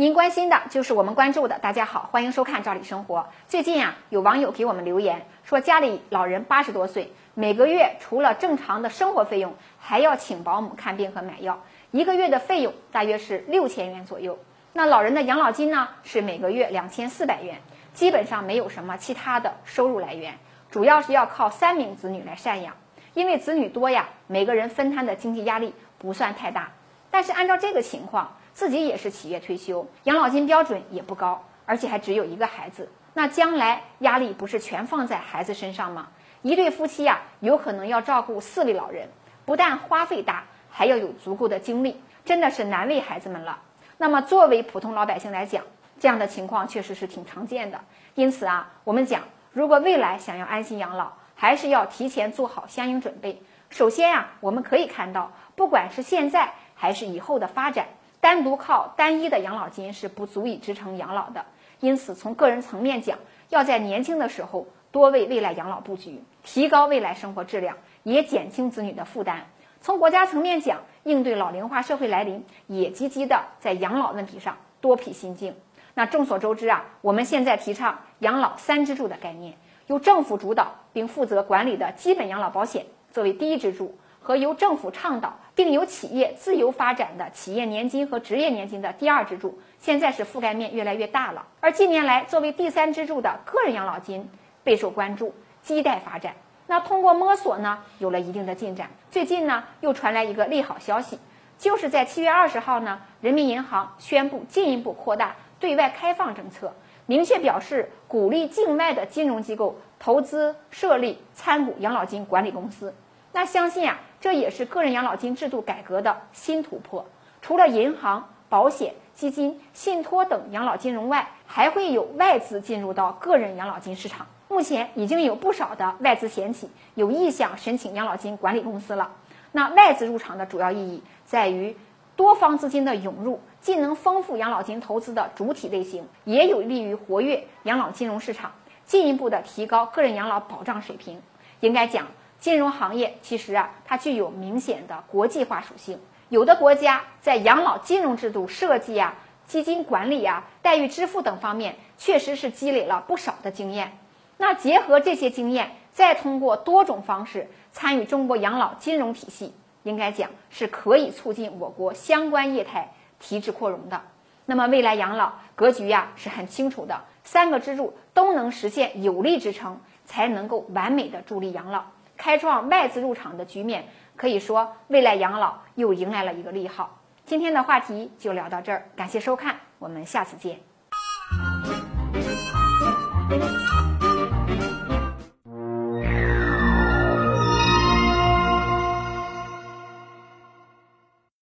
您关心的就是我们关注的。大家好，欢迎收看《赵理生活》。最近啊，有网友给我们留言说，家里老人八十多岁，每个月除了正常的生活费用，还要请保姆看病和买药，一个月的费用大约是六千元左右。那老人的养老金呢，是每个月两千四百元，基本上没有什么其他的收入来源，主要是要靠三名子女来赡养。因为子女多呀，每个人分摊的经济压力不算太大。但是按照这个情况，自己也是企业退休，养老金标准也不高，而且还只有一个孩子，那将来压力不是全放在孩子身上吗？一对夫妻呀，有可能要照顾四位老人，不但花费大，还要有足够的精力，真的是难为孩子们了。那么作为普通老百姓来讲，这样的情况确实是挺常见的。因此啊，我们讲，如果未来想要安心养老，还是要提前做好相应准备。首先呀，我们可以看到，不管是现在还是以后的发展，单独靠单一的养老金是不足以支撑养老的。因此，从个人层面讲，要在年轻的时候多为未来养老布局，提高未来生活质量，也减轻子女的负担。从国家层面讲，应对老龄化社会来临，也积极的在养老问题上多辟新径。那众所周知啊，我们现在提倡养老三支柱的概念。由政府主导并负责管理的基本养老保险作为第一支柱，和由政府倡导并由企业自由发展的企业年金和职业年金的第二支柱，现在是覆盖面越来越大了。而近年来，作为第三支柱的个人养老金备受关注，亟待发展。那通过摸索呢，有了一定的进展。最近呢，又传来一个利好消息，就是在七月二十号呢，人民银行宣布进一步扩大对外开放政策。明确表示鼓励境外的金融机构投资设立参股养老金管理公司。那相信啊，这也是个人养老金制度改革的新突破。除了银行、保险、基金、信托等养老金融外，还会有外资进入到个人养老金市场。目前已经有不少的外资险企有意向申请养老金管理公司了。那外资入场的主要意义在于。多方资金的涌入，既能丰富养老金投资的主体类型，也有利于活跃养老金融市场，进一步的提高个人养老保障水平。应该讲，金融行业其实啊，它具有明显的国际化属性。有的国家在养老金融制度设计啊、基金管理啊、待遇支付等方面，确实是积累了不少的经验。那结合这些经验，再通过多种方式参与中国养老金融体系。应该讲是可以促进我国相关业态提质扩容的。那么未来养老格局呀是很清楚的，三个支柱都能实现有力支撑，才能够完美的助力养老，开创外资入场的局面。可以说未来养老又迎来了一个利好。今天的话题就聊到这儿，感谢收看，我们下次见。